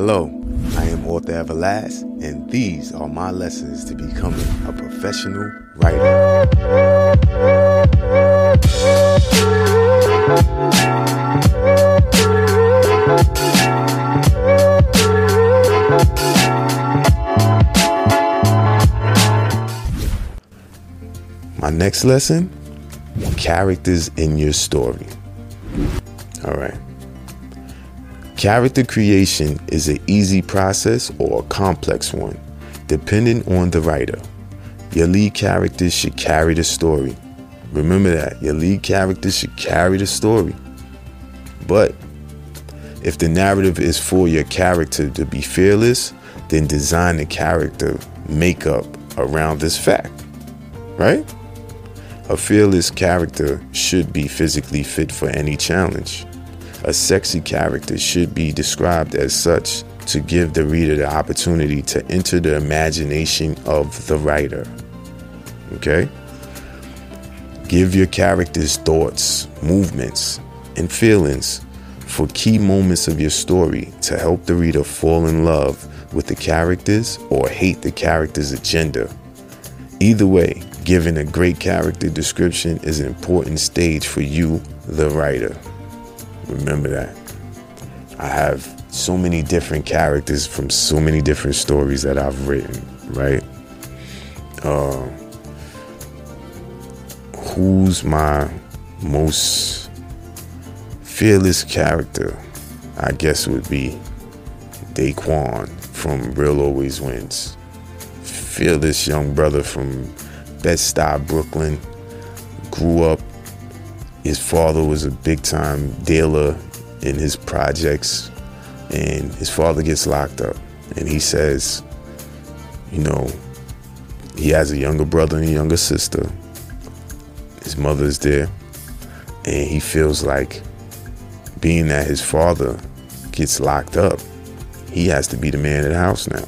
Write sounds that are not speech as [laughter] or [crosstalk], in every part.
Hello, I am author Everlazt, and these are my lessons to becoming a professional writer. My next lesson characters in your story. All right. Character creation is an easy process or a complex one, depending on the writer. Your lead characters should carry the story. Remember that your lead characters should carry the story. But if the narrative is for your character to be fearless, then design the character makeup around this fact. Right? A fearless character should be physically fit for any challenge. A sexy character should be described as such to give the reader the opportunity to enter the imagination of the writer. Okay? Give your characters thoughts, movements, and feelings for key moments of your story to help the reader fall in love with the characters or hate the character's agenda. Either way, Giving a great character description is an important stage for you, the writer. Remember that. I have so many different characters from so many different stories that I've written, right? Uh, who's my most fearless character? I guess would be Daquan from Real Always Wins. Fearless young brother from Bed-Stuy, Brooklyn. Grew up. His father was a big time dealer in his projects, and his father gets locked up. And he says, you know, he has a younger brother and a younger sister. His mother's there, and he feels like being that his father gets locked up, he has to be the man of the house now.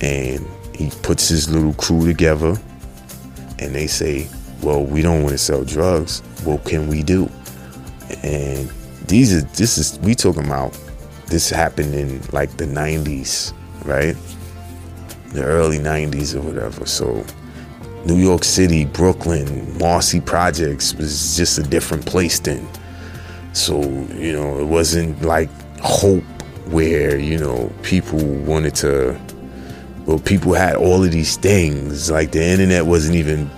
And he puts his little crew together and they say, well, we don't want to sell drugs. What can we do? And these are this is we talking about this happened in like the 90s, right? The early 90s or whatever. So New York City, Brooklyn, Marcy Projects was just a different place then. So, you know, it wasn't like hope where, you know, people wanted to well, people had all of these things. Like the internet wasn't even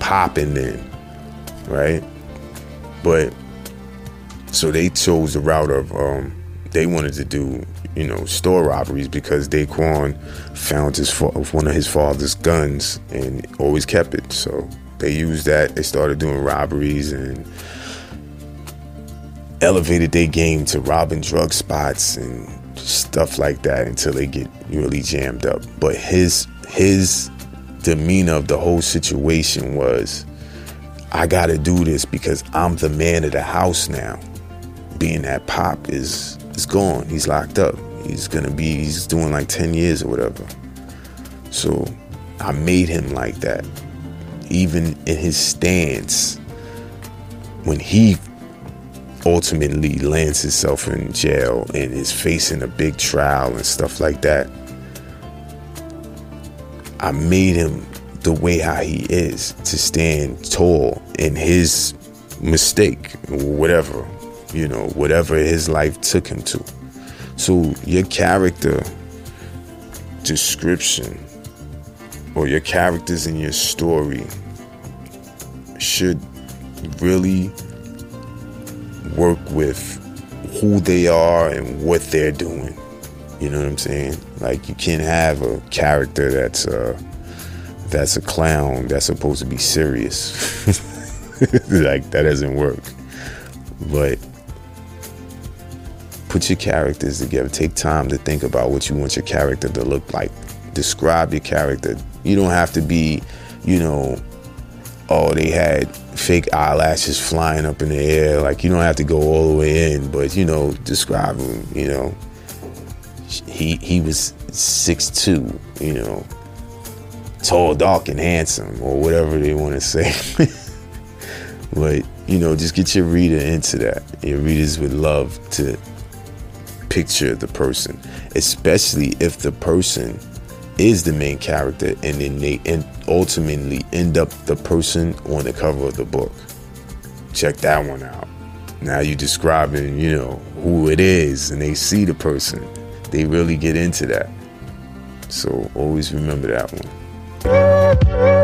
popping then, right? But so they chose the route of um, they wanted to do you know store robberies because Daquan found his one of his father's guns and always kept it. So they used that. They started doing robberies and elevated their game to robbing drug spots and stuff like that until they get really jammed up. But his his demeanor of the whole situation was I got to do this because I'm the man of the house now. Being that Pop is is gone. He's locked up. He's to be he's doing like 10 years or whatever. So I made him like that. Even in his stance when he ultimately lands himself in jail and is facing a big trial and stuff like that. I made him the way how he is to stand tall in his mistake, whatever, you know, whatever his life took him to. So your character description or your characters in your story should really work with who they are and what they're doing. You know what I'm saying? Like you can't have a character that's a that's a clown that's supposed to be serious. [laughs] like that doesn't work. But put your characters together. Take time to think about what you want your character to look like. Describe your character. You don't have to be, you know, oh, they had fake eyelashes flying up in the air. Like you don't have to go all the way in, but you know, describe him. You know, he he was six two. You know, tall, dark, and handsome, or whatever they want to say. [laughs] but you know, just get your reader into that. Your readers would love to picture the person, especially if the person is the main character and then they ultimately end up the person on the cover of the book. Check that one out. Now you're describing, you know, who it is and they see the person. They really get into that. So always remember that one. Oh.